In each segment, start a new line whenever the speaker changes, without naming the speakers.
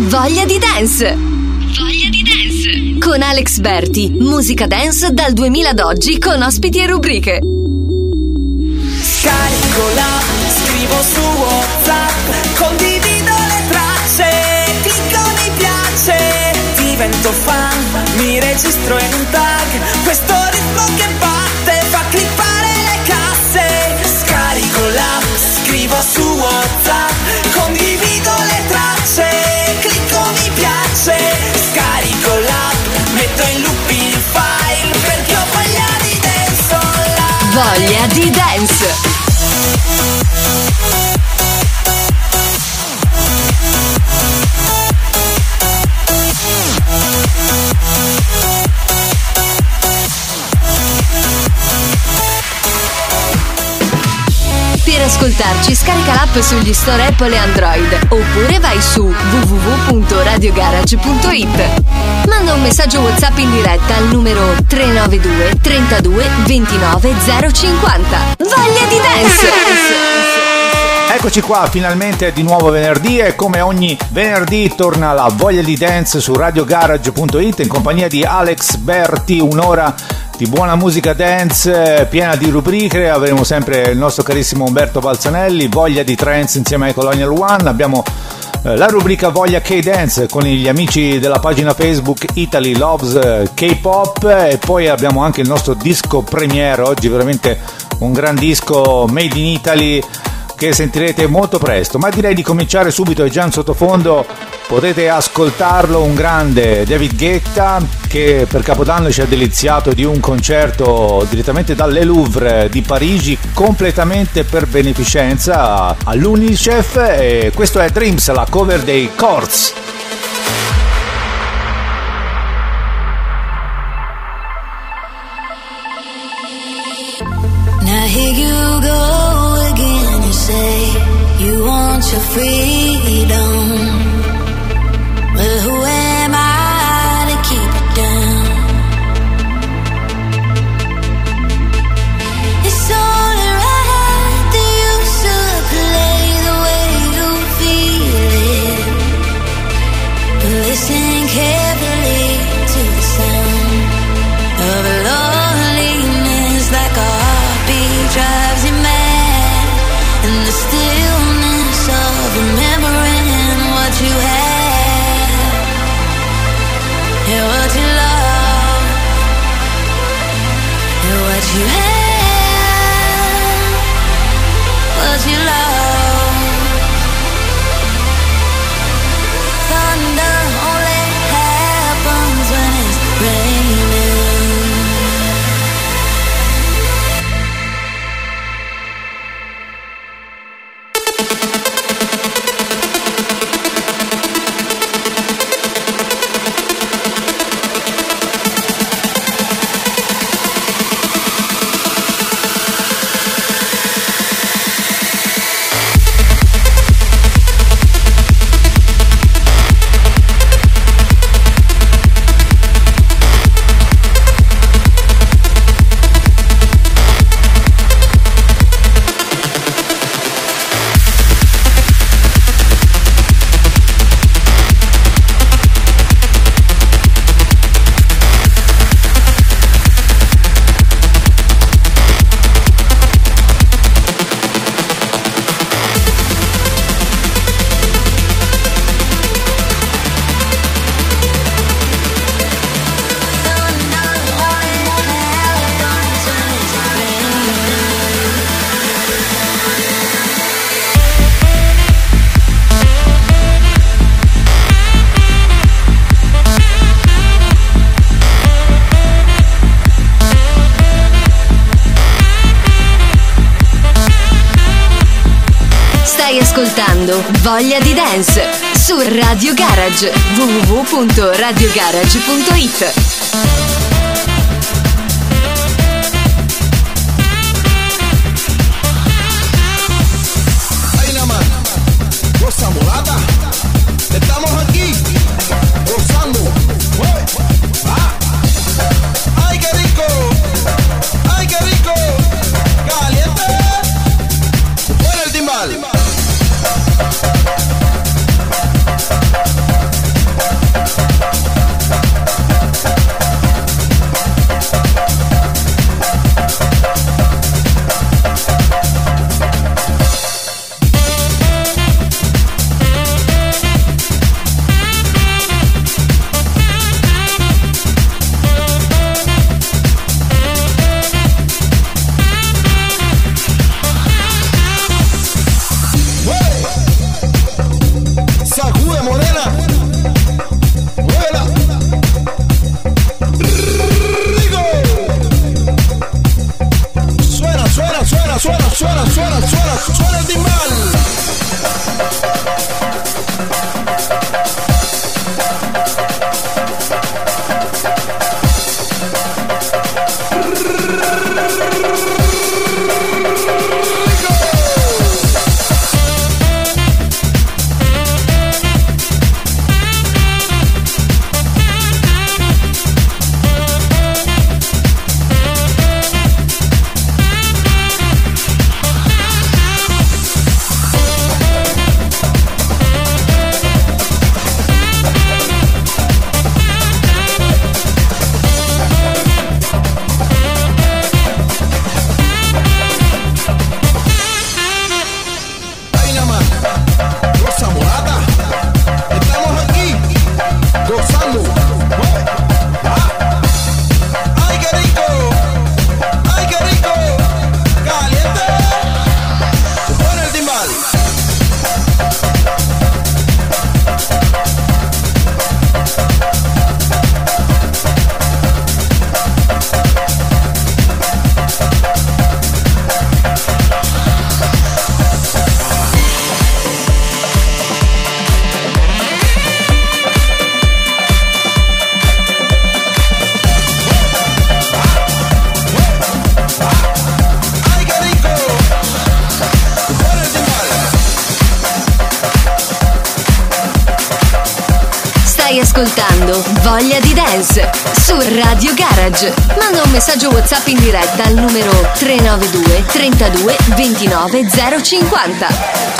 Voglia di dance! Voglia di dance! Con Alex Berti, musica dance dal 2000 ad oggi con ospiti e rubriche.
Scarico la, scrivo su WhatsApp, condivido le tracce, clicco mi piace, divento fan, mi registro in un tag, questo ritmo che batte fa clippare le casse. Scarico la, scrivo su WhatsApp, condivido le tracce, piace, scarico l'app, metto in loop il file perché ho voglia di dance online.
Voglia di dance! Ascoltarci scarica l'app sugli store Apple e Android oppure vai su www.radiogarage.it. Manda un messaggio WhatsApp in diretta al numero 392 32 29 050. Voglia di dance!
Eccoci qua, finalmente di nuovo venerdì e come ogni venerdì torna la voglia di dance su radiogarage.it in compagnia di Alex Berti, un'ora di buona musica dance piena di rubriche, avremo sempre il nostro carissimo Umberto Balzanelli, voglia di trance insieme ai Colonial One, abbiamo eh, la rubrica Voglia K-Dance con gli amici della pagina Facebook Italy Loves eh, K-Pop. E poi abbiamo anche il nostro disco premiere, oggi veramente un gran disco made in Italy che sentirete molto presto, ma direi di cominciare subito e già in sottofondo potete ascoltarlo un grande David Guetta che per Capodanno ci ha deliziato di un concerto direttamente dalle Louvre di Parigi completamente per beneficenza all'Unicef e questo è Dreams, la cover dei Chords.
Voglia di dance su Radio Garage www.radiogarage.it.
suena, suena, suena, suena el timbal.
Messaggio WhatsApp in diretta al numero 392 32 29 050.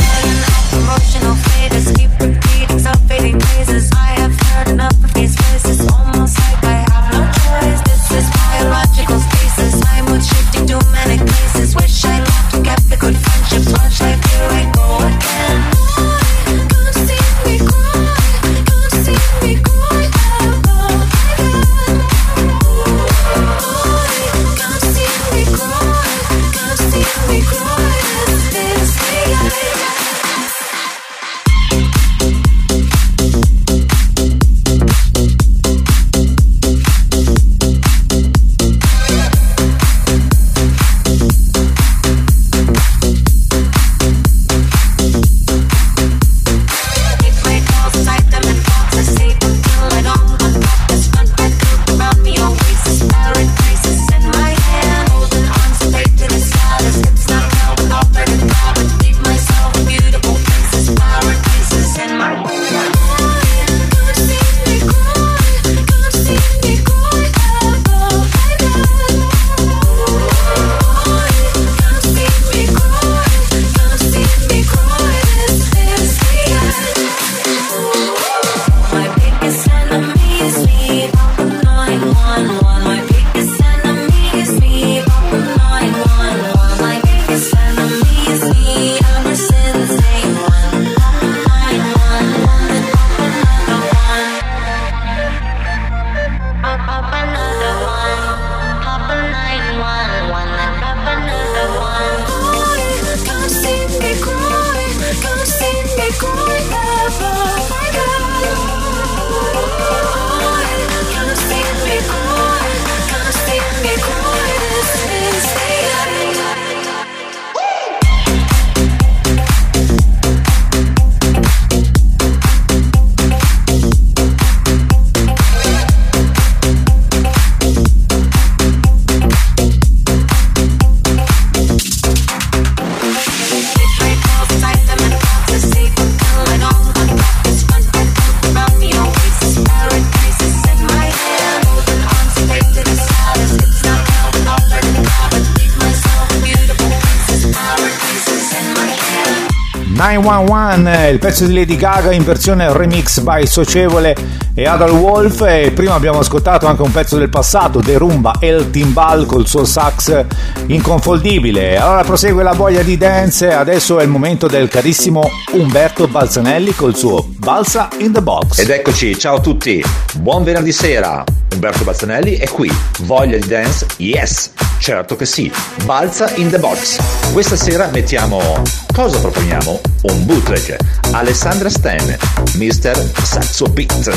911,
il pezzo di Lady Gaga in versione remix by Socievole e Adal Wolf e prima abbiamo ascoltato anche un pezzo del passato, The Rumba El Timbal col suo sax inconfondibile. Allora prosegue la voglia di dance adesso è il momento del carissimo Umberto Balzanelli col suo Balsa in the Box.
Ed eccoci, ciao a tutti, buon venerdì sera. Umberto Bazzanelli è qui. Voglia di dance? Yes, certo che sì. Balza in the box. Questa sera mettiamo. Cosa proponiamo? Un bootleg. Alessandra Stan, Mr. Saxo Beat.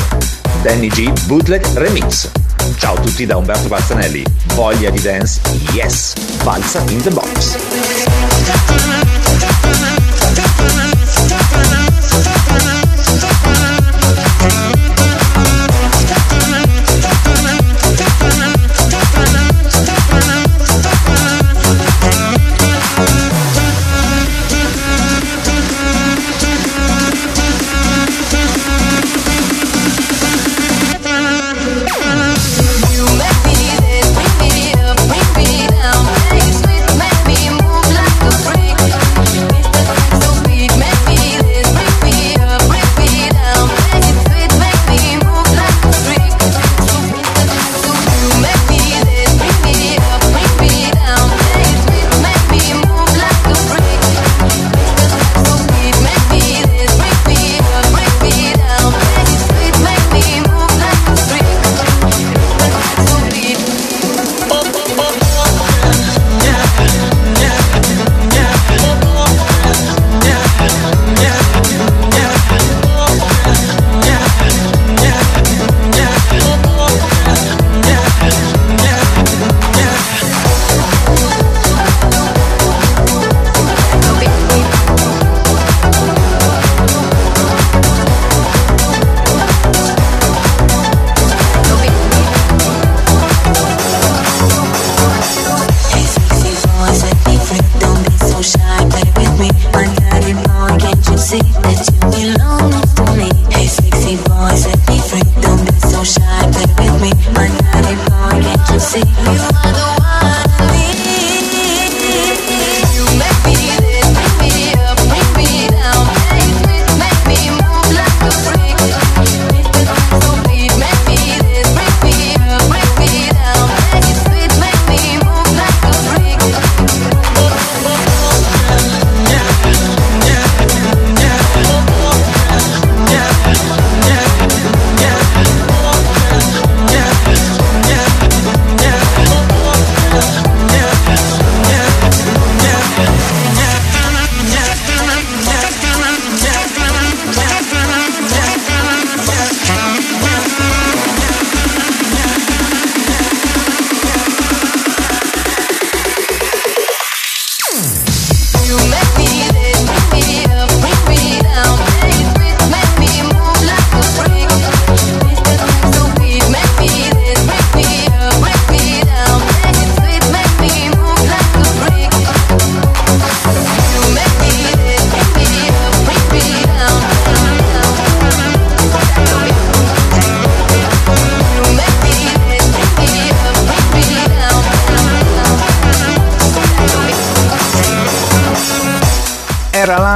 Danny G Bootleg Remix. Ciao a tutti da Umberto Bazzanelli. Voglia di dance? Yes. Balza in the box.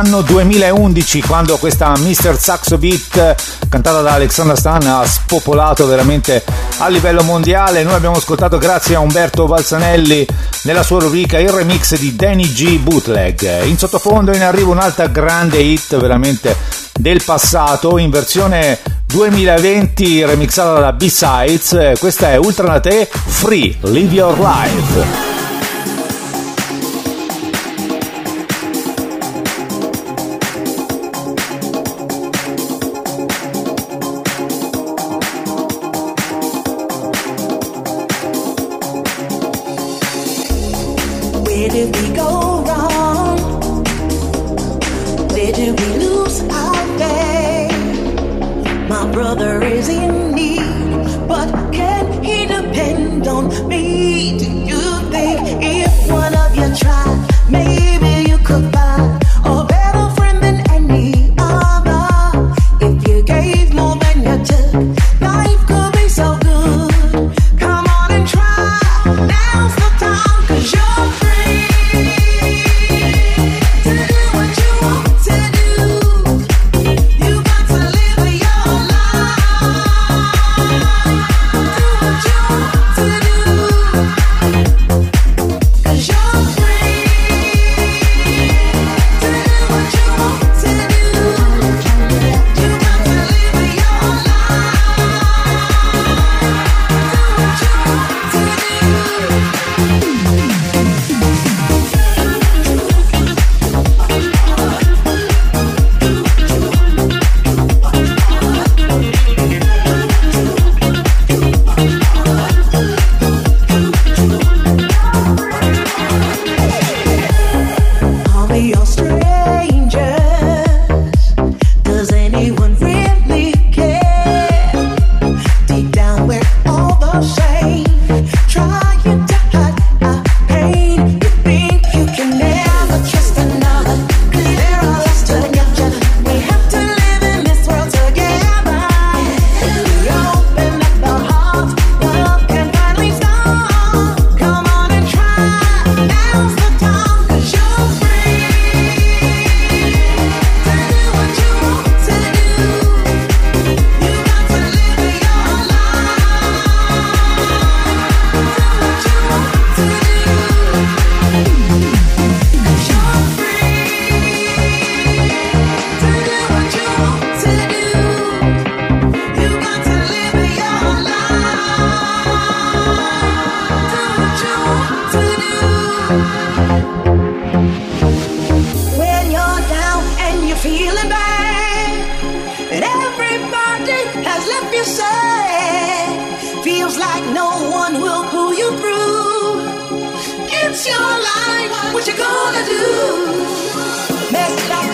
l'anno 2011 quando questa Mr. Saxo Beat cantata da Alexandra Stan ha spopolato veramente a livello mondiale. Noi abbiamo ascoltato grazie a Umberto Balzanelli nella sua rubrica il remix di Danny G Bootleg. In sottofondo in arrivo un'altra grande hit veramente del passato in versione 2020 remixata da B-Sides. Questa è Ultranate Free Live Your Life.
What you gonna do? Mess it
up.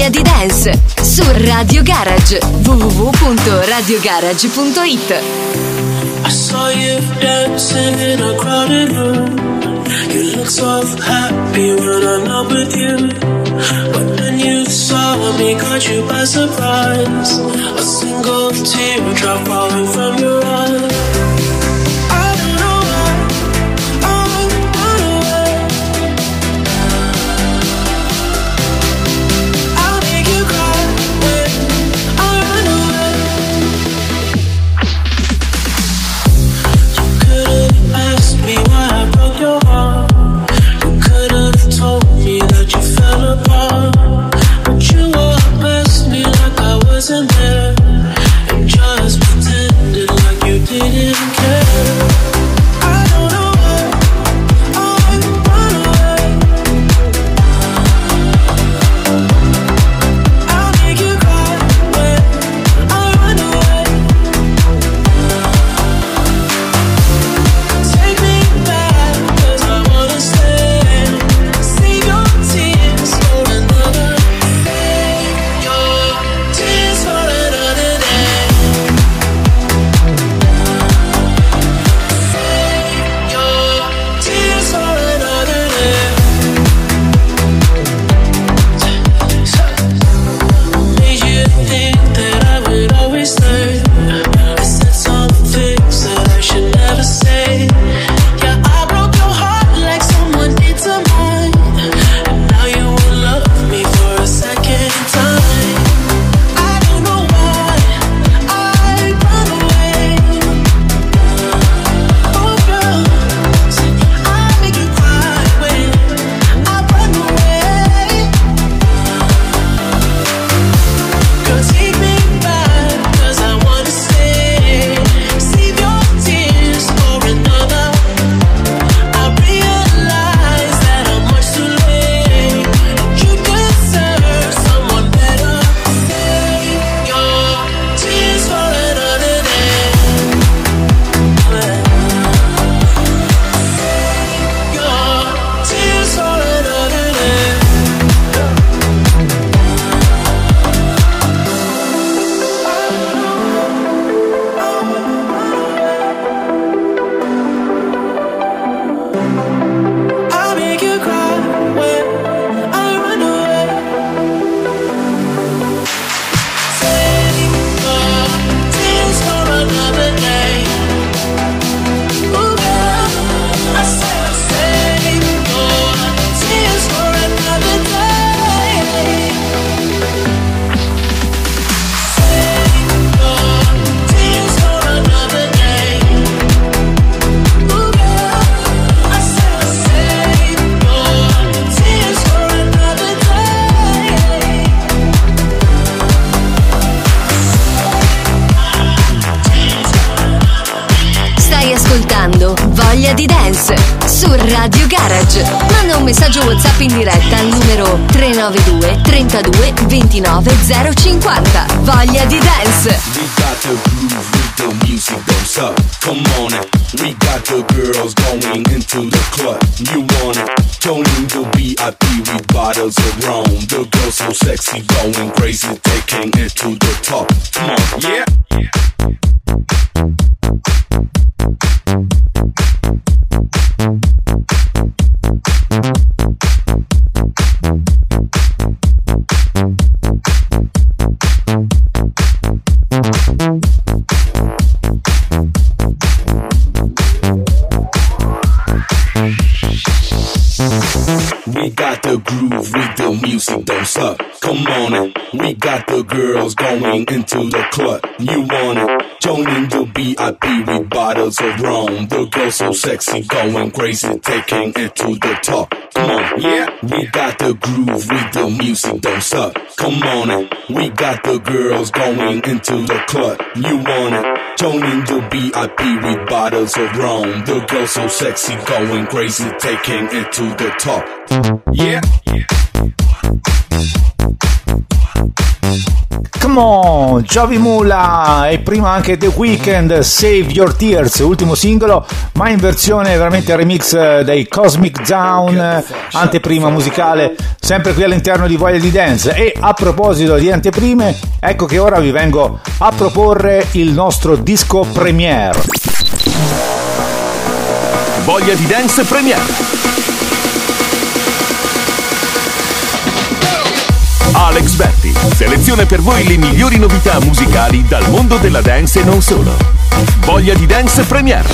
voglia di dance su Radio Garage www.radiogarage.it
I saw you dancing in a crowded room. You look so happy when I'm not with you. But then you saw me, caught you by surprise. A single teardrop falling from your
eyes got the groove with the music, don't stop. Come on in, we got the girls going into the club. You want it? Joining the VIP with bottles of rum. The girls so sexy, going crazy, taking it to the top. Come on, yeah, we got the groove with the music, don't stop. Come on in, we got the girls going into the club. You want it? Joining the VIP with bottles of rum. The girls so sexy, going crazy, taking it to the top. Come on,
Javi Mula e prima anche The Weeknd, Save Your Tears, ultimo singolo, ma in versione veramente remix dei Cosmic Down, anteprima musicale, sempre qui all'interno di Voglia di Dance. E a proposito di anteprime, ecco che ora vi vengo a proporre il nostro disco premiere.
Voglia di Dance premiere. Alex Berti seleziona per voi le migliori novità musicali dal mondo della dance e non solo. Voglia di Dance Premiere.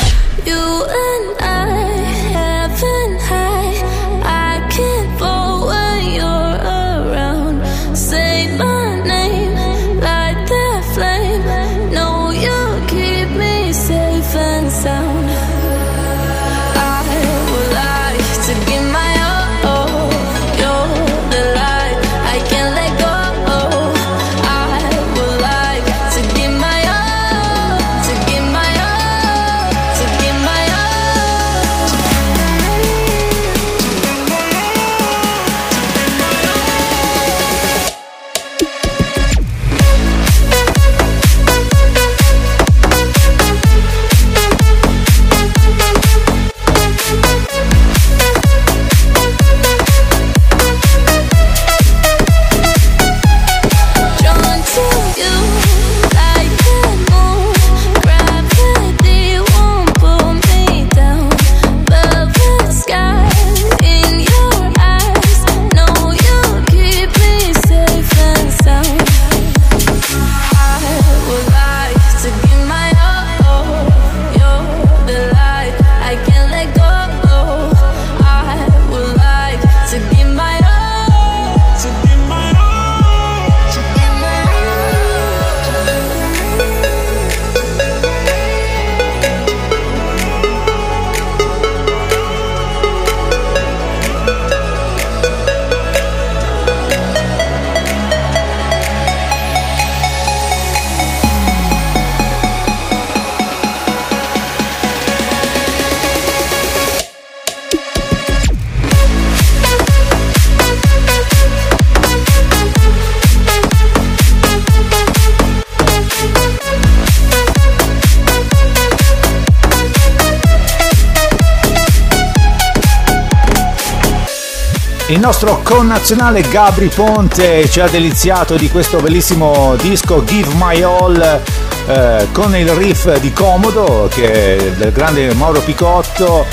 Nostro connazionale Gabri Ponte ci ha deliziato di questo bellissimo disco Give My All eh, con il riff di Comodo che del grande Mauro Picotto.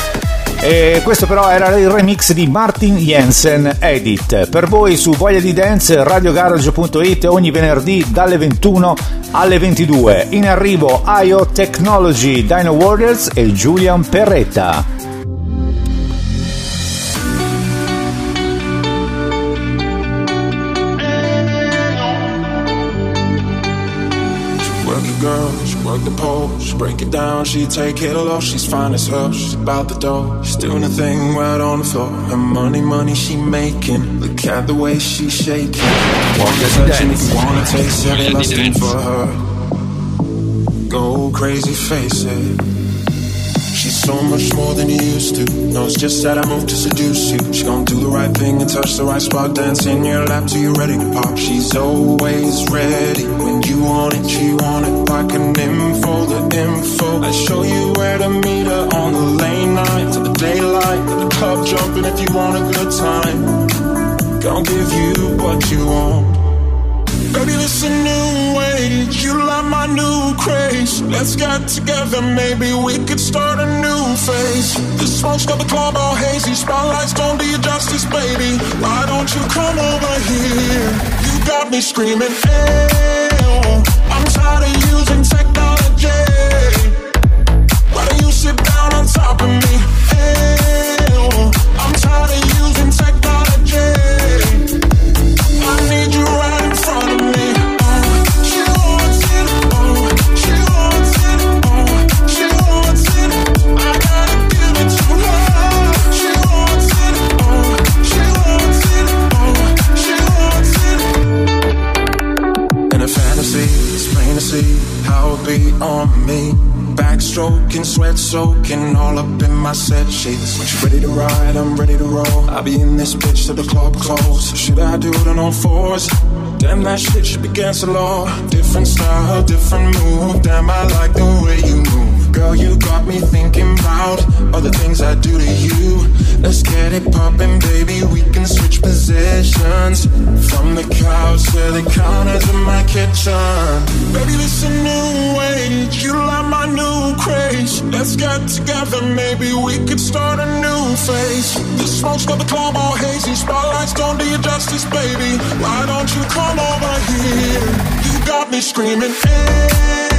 E questo però era il remix di Martin Jensen Edit. Per voi su Voglia di Dance radiogarage.it ogni venerdì dalle 21 alle 22 in arrivo IO Technology Dino Warriors e Julian Perretta
Work girl, she work the pole, she break it down, she take it low, she's fine as hell, she's about the dough, she's doing the thing right on the floor. Her money, money she making, look at the way she shaking. Walk and touch and if you wanna taste it, lusting for her. Go crazy, face it. She's so much more than you used to. Knows just that I move to seduce you. She gon' do the right thing and touch the right spot. Dance in your lap till you're ready to pop. She's always ready when you want it. She want it like an info, the info. I show you where to meet her on the lane night to the daylight, to the club jumping if you want a good time. Gonna give you what you want. Baby, this a new age. You like my new craze. Let's get together, maybe we could start a new phase. The smoke's got the club all hazy. Spotlights don't do you justice, baby. Why don't you come over here? You got me screaming, hey, I'm tired of using technology. Why don't you sit down on top of me? Hey, I'm tired of using technology. Backstroking, sweat soaking, all up in my set sheets. When ready to ride, I'm ready to roll. I'll be in this bitch till the club close. Should I do it on all fours?
Damn, that shit should be against the law. Different style, different move. Damn, I like the way you move. Girl, you got me thinking about all the things I do to you. Let's get it poppin', baby. We can switch positions. From the couch to the counters in my kitchen. Baby, this a new age. You like my new craze. Let's get together, maybe we could start a new phase. The smoke's got the club all hazy. Spotlights don't do you justice, baby. Why don't you come over here? You got me screaming, ew.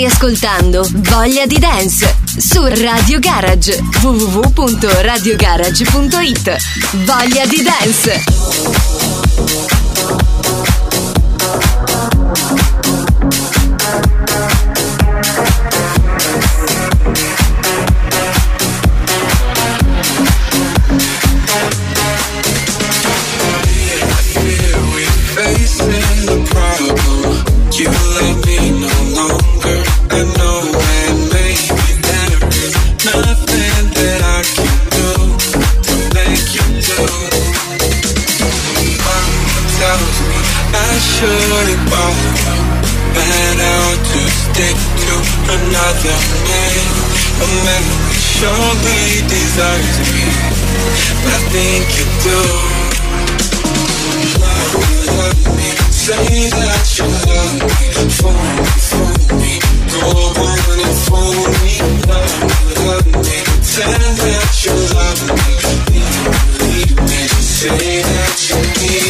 Stai ascoltando Voglia di Dance su Radio Garage www.radiogarage.it Voglia di Dance
tells me I shouldn't bother better to stick to another man. A man who surely deserves me. I think you do. Love you, love me Say that you love me, fool me, fool me. Go on and fool me, love me, love me. Pretend that you love me, me, need me. Say that you need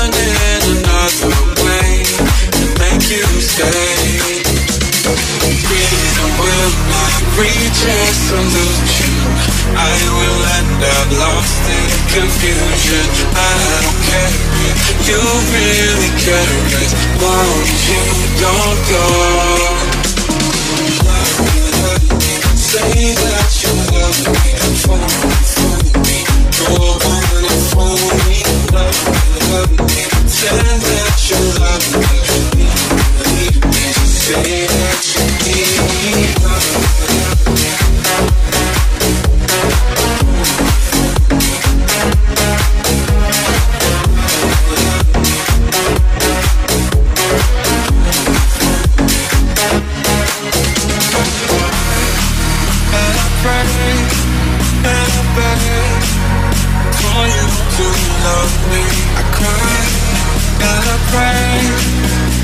reach a solution. I will end up lost in confusion. I don't care if you really care long as you don't go. Say that you love me, me, fool me. Go on and fool me, love me, love me. Pretend that you love me, need me. Say that you need me, pray,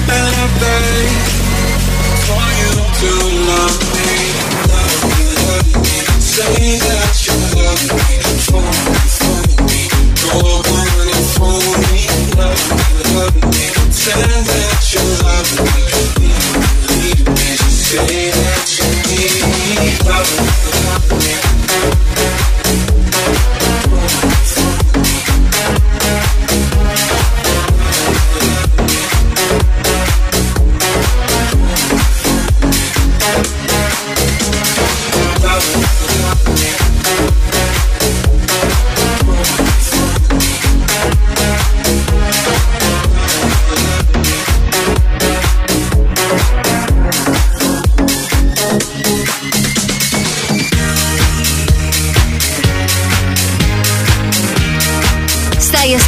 and for you to love me. Love me, love me. Say that you love me, me, me. Me, love me, love me. Pretend that you love me, need me. Say that you me, love me, love me.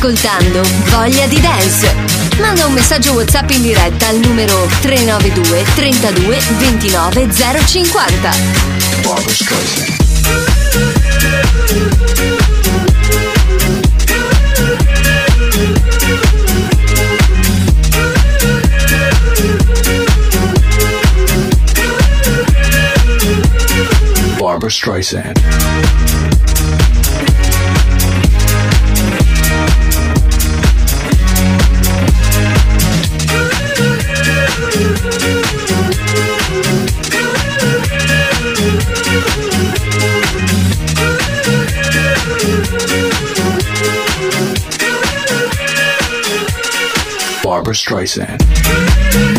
ascoltando Voglia di Dance. Manda un messaggio WhatsApp in diretta al numero 392 32 29 050.
Barbara Streisand.
Streisand.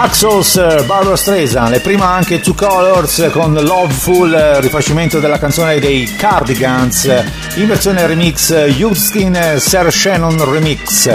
Taxos, eh, Barbara Streisand, e prima anche Two Colors con Loveful, eh, rifacimento della canzone dei Cardigans, in versione remix eh, Youthskin Sarah Shannon Remix.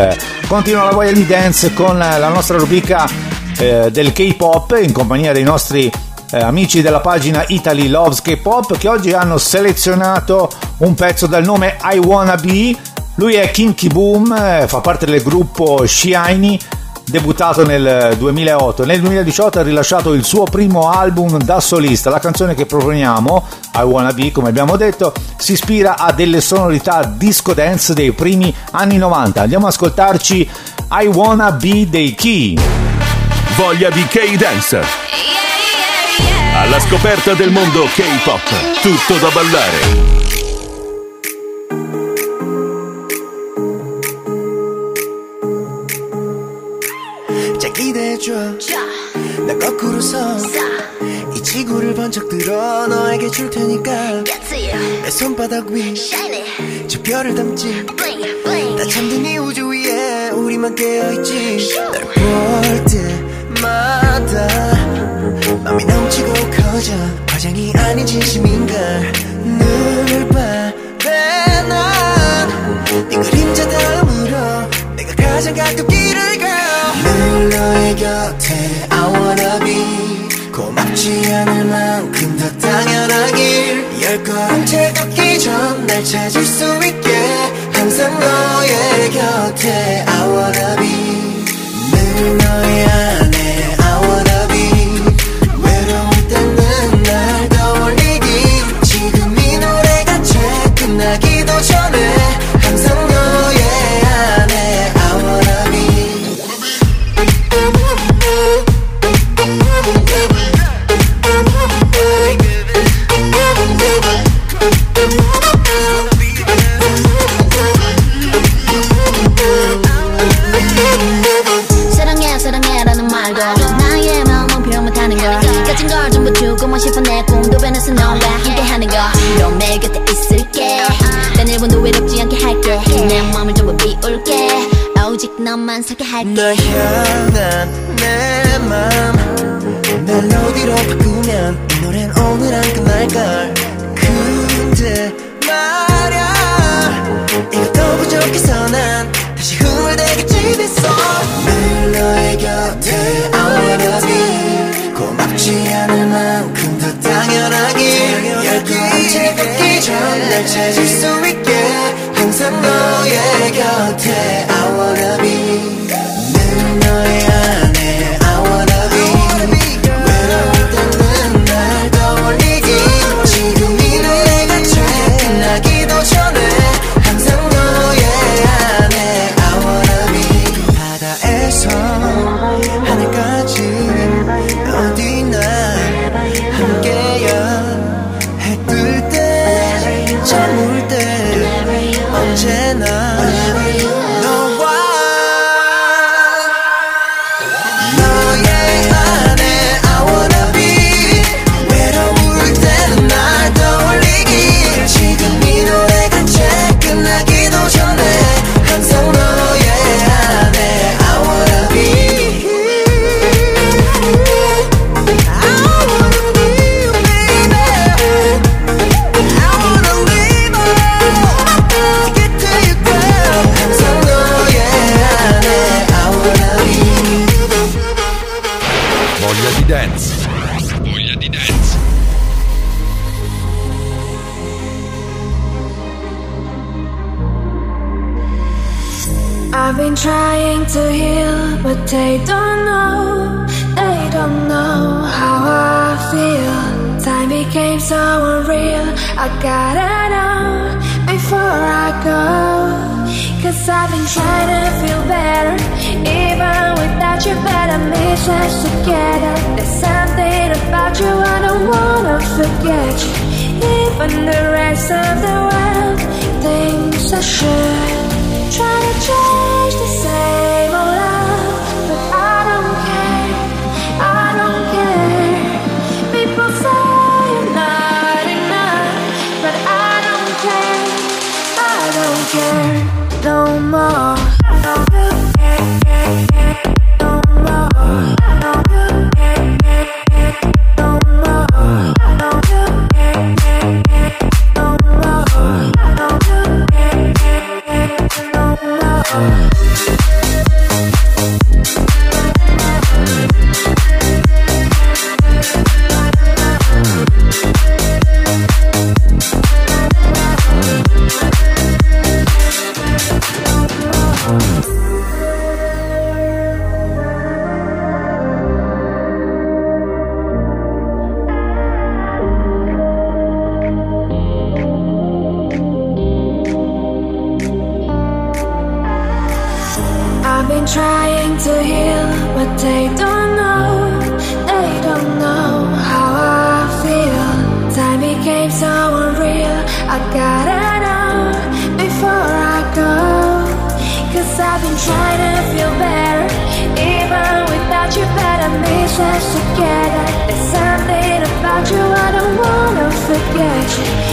Continua la di dance con la nostra rubrica eh, del K-pop in compagnia dei nostri eh, amici della pagina Italy Loves K-pop che oggi hanno selezionato un pezzo dal nome I Wanna Be. Lui è Kinky Boom, fa parte del gruppo Shiny debuttato nel 2008. Nel 2018 ha rilasciato il suo primo album da solista. La canzone che proponiamo, I Wanna Be, come abbiamo detto, si ispira a delle sonorità disco dance dei primi anni 90. Andiamo ad ascoltarci I Wanna Be dei Key.
Voglia di K-Dance. Alla scoperta del mondo K-Pop. Tutto da ballare.
해줘. 나 거꾸로 서이 지구를 번쩍 들어 너에게 줄 테니까. 내 손바닥 위 저 별을 담지. 나 잠든 이 우주 위에 우리만 깨어있지. 널볼 때마다 맘이 넘치고 커져 과장이 아닌 진심인걸. 눈을 봐내넌네 그림자 다음으로 내가 가장 가깝기를 가. 늘 너의 곁에 I wanna be. 고맙지 않을 만큼 더 당연하길. 열 걸음째 걷기 전 날 찾을 수 있게. 항상 너의 곁에 I wanna be. 늘 너의
together. There's something about you I don't wanna forget you.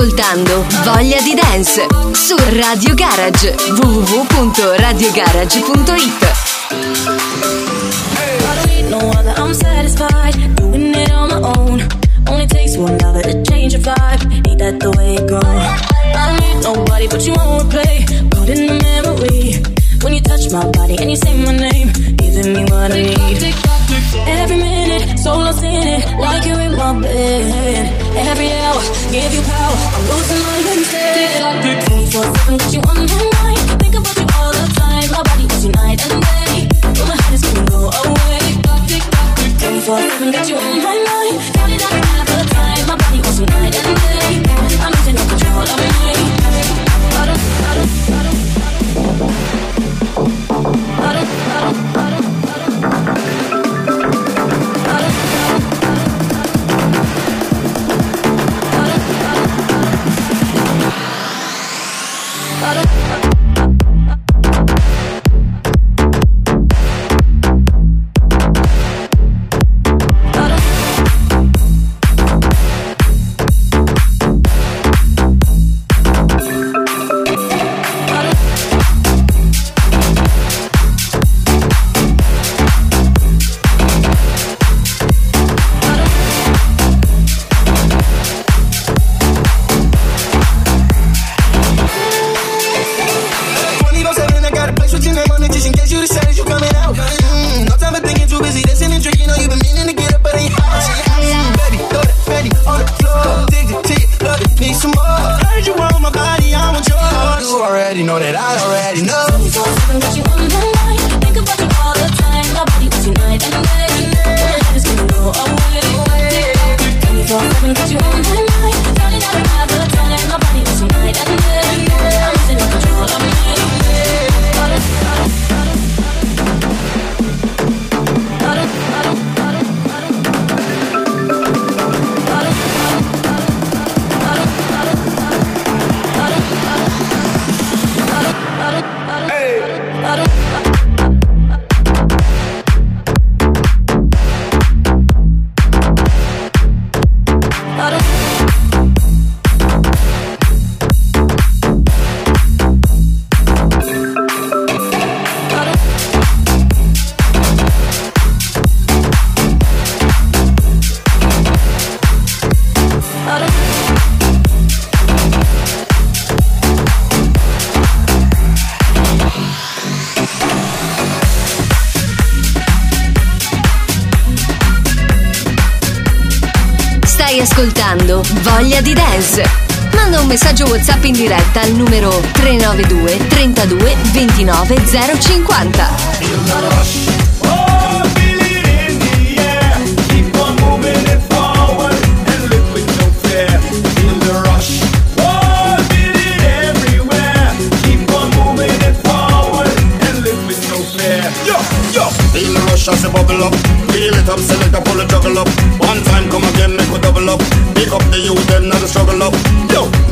Ascoltando Voglia di Dance su Radio Garage www.radiogarage.it
nobody but you won't replay. Caught in the memory when you touch my body and you say my name, giving me what I need. Every minute, so lost in it, like you're in my bed. Every hour, give you power. I'm losing my instead. 24/7, got you on my mind. Think about you all the time. My body wants you night and day. But my head is gonna go away. 24/7, got you on my mind. Count it up half the time. My body wants you night and day. I'm losing no control of me.
Already know that I already know.
WhatsApp in diretta al numero 392 32 29 050.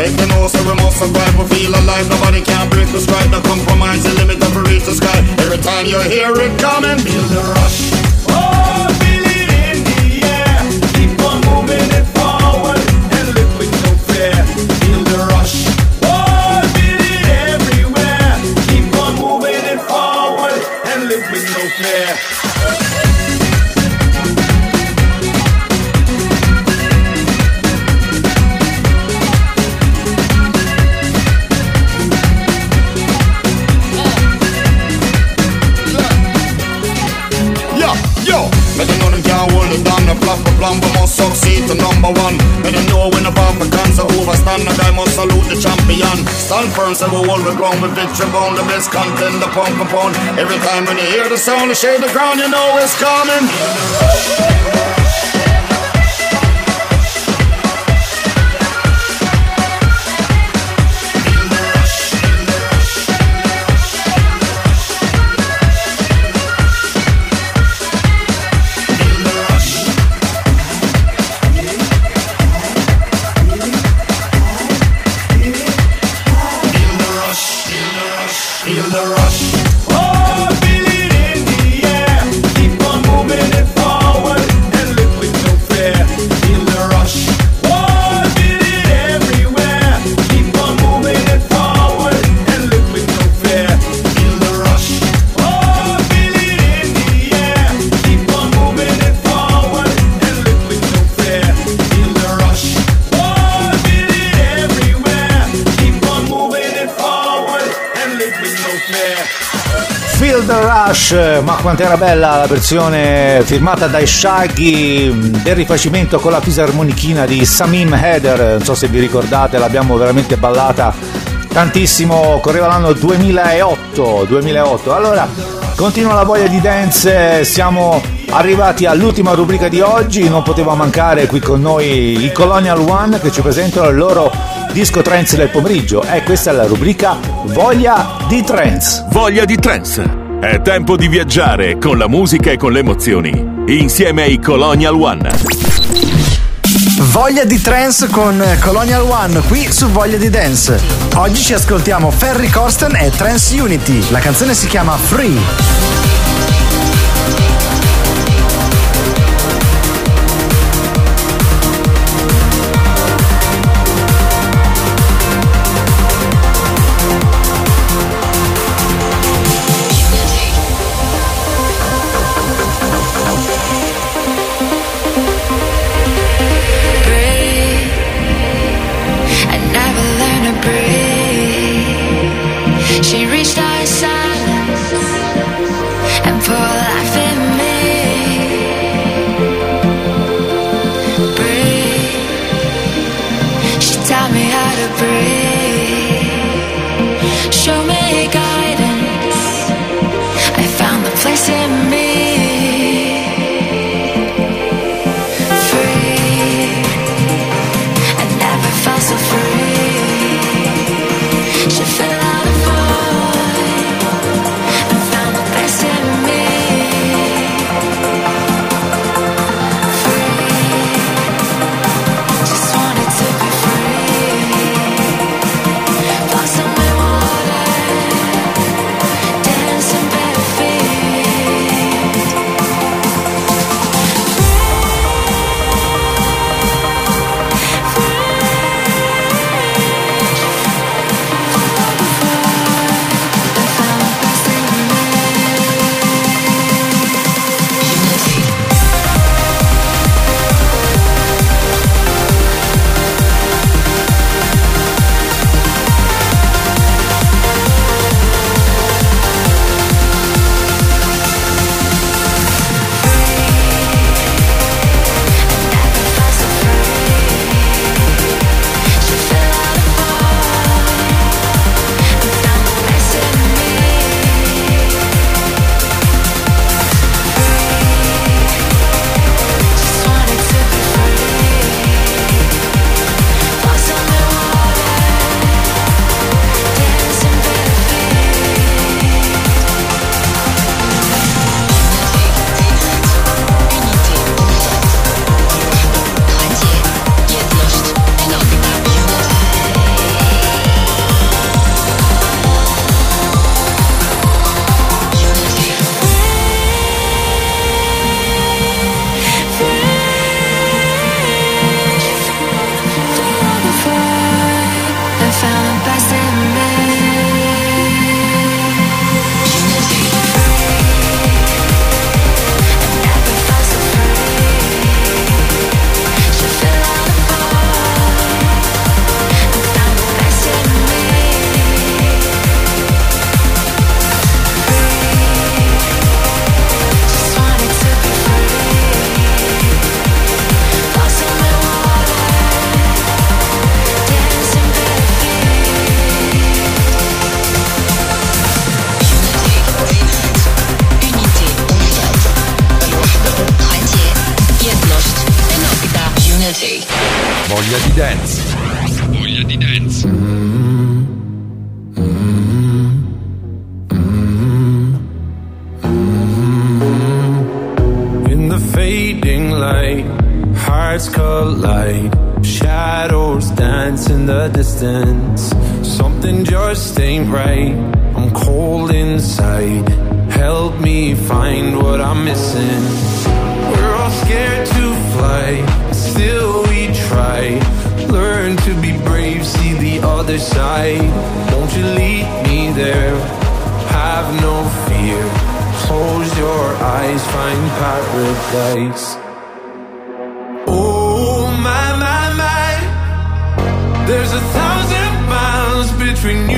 Make them know so we must survive. We feel alive, nobody can break the stride. No compromise, the limit of reach the sky. Every time you hear it coming, feel the rush. Stand firm, say we the ground with victory bound. The best content, the pump and pound. Every time when you hear the sound, the shade the ground, you know it's coming.
Ma quant'era bella la versione firmata dai Shaggy del rifacimento con la fisarmonichina di Samim Heather, non so se vi ricordate, l'abbiamo veramente ballata tantissimo, correva l'anno 2008, 2008. Allora, continua la voglia di dance, siamo arrivati all'ultima rubrica di oggi, non poteva mancare qui con noi i Colonial One che ci presentano il loro disco trance del pomeriggio e questa è la rubrica Voglia di trance.
Voglia di trance. È tempo di viaggiare con la musica e con le emozioni. Insieme ai Colonial One.
Voglia di trance con Colonial One qui su Voglia di Dance. Oggi ci ascoltiamo Ferry Corsten e Trance Unity. La canzone si chiama Free.
Voglia di dance. Voglia di dance.
In the fading light, hearts collide. Shadows dance in the distance. Something just ain't right. I'm cold inside. Help me find what I'm missing. We're all scared other side. Won't you lead me there? Have no fear. Close your eyes, find paradise. Oh my my my, there's a thousand miles between you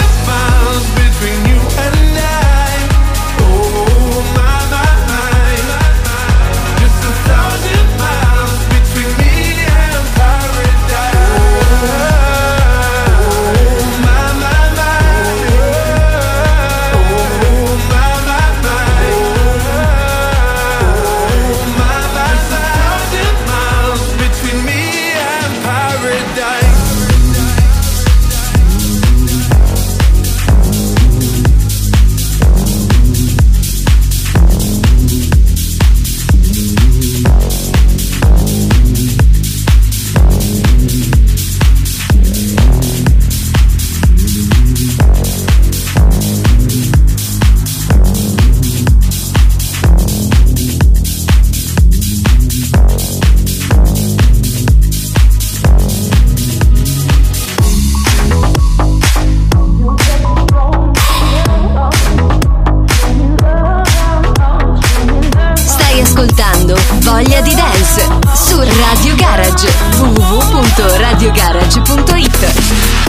ascoltando Voglia di Dance su Radio Garage www.radiogarage.it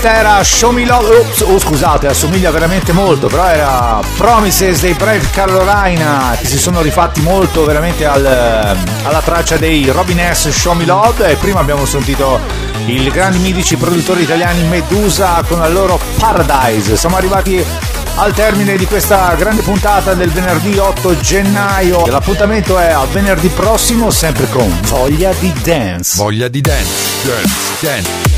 questa era Show Me Love. Ops, oh, scusate, assomiglia veramente molto, però era Promises dei Brave Carolina che si sono rifatti molto veramente al, alla traccia dei Robin S. Show Me Love. E prima abbiamo sentito i grandi mitici produttori italiani Medusa con la loro Paradise. Siamo arrivati al termine di questa grande puntata del venerdì 8 gennaio. L'appuntamento è a venerdì prossimo, sempre con Voglia di Dance.
Voglia di dance, dance, dance.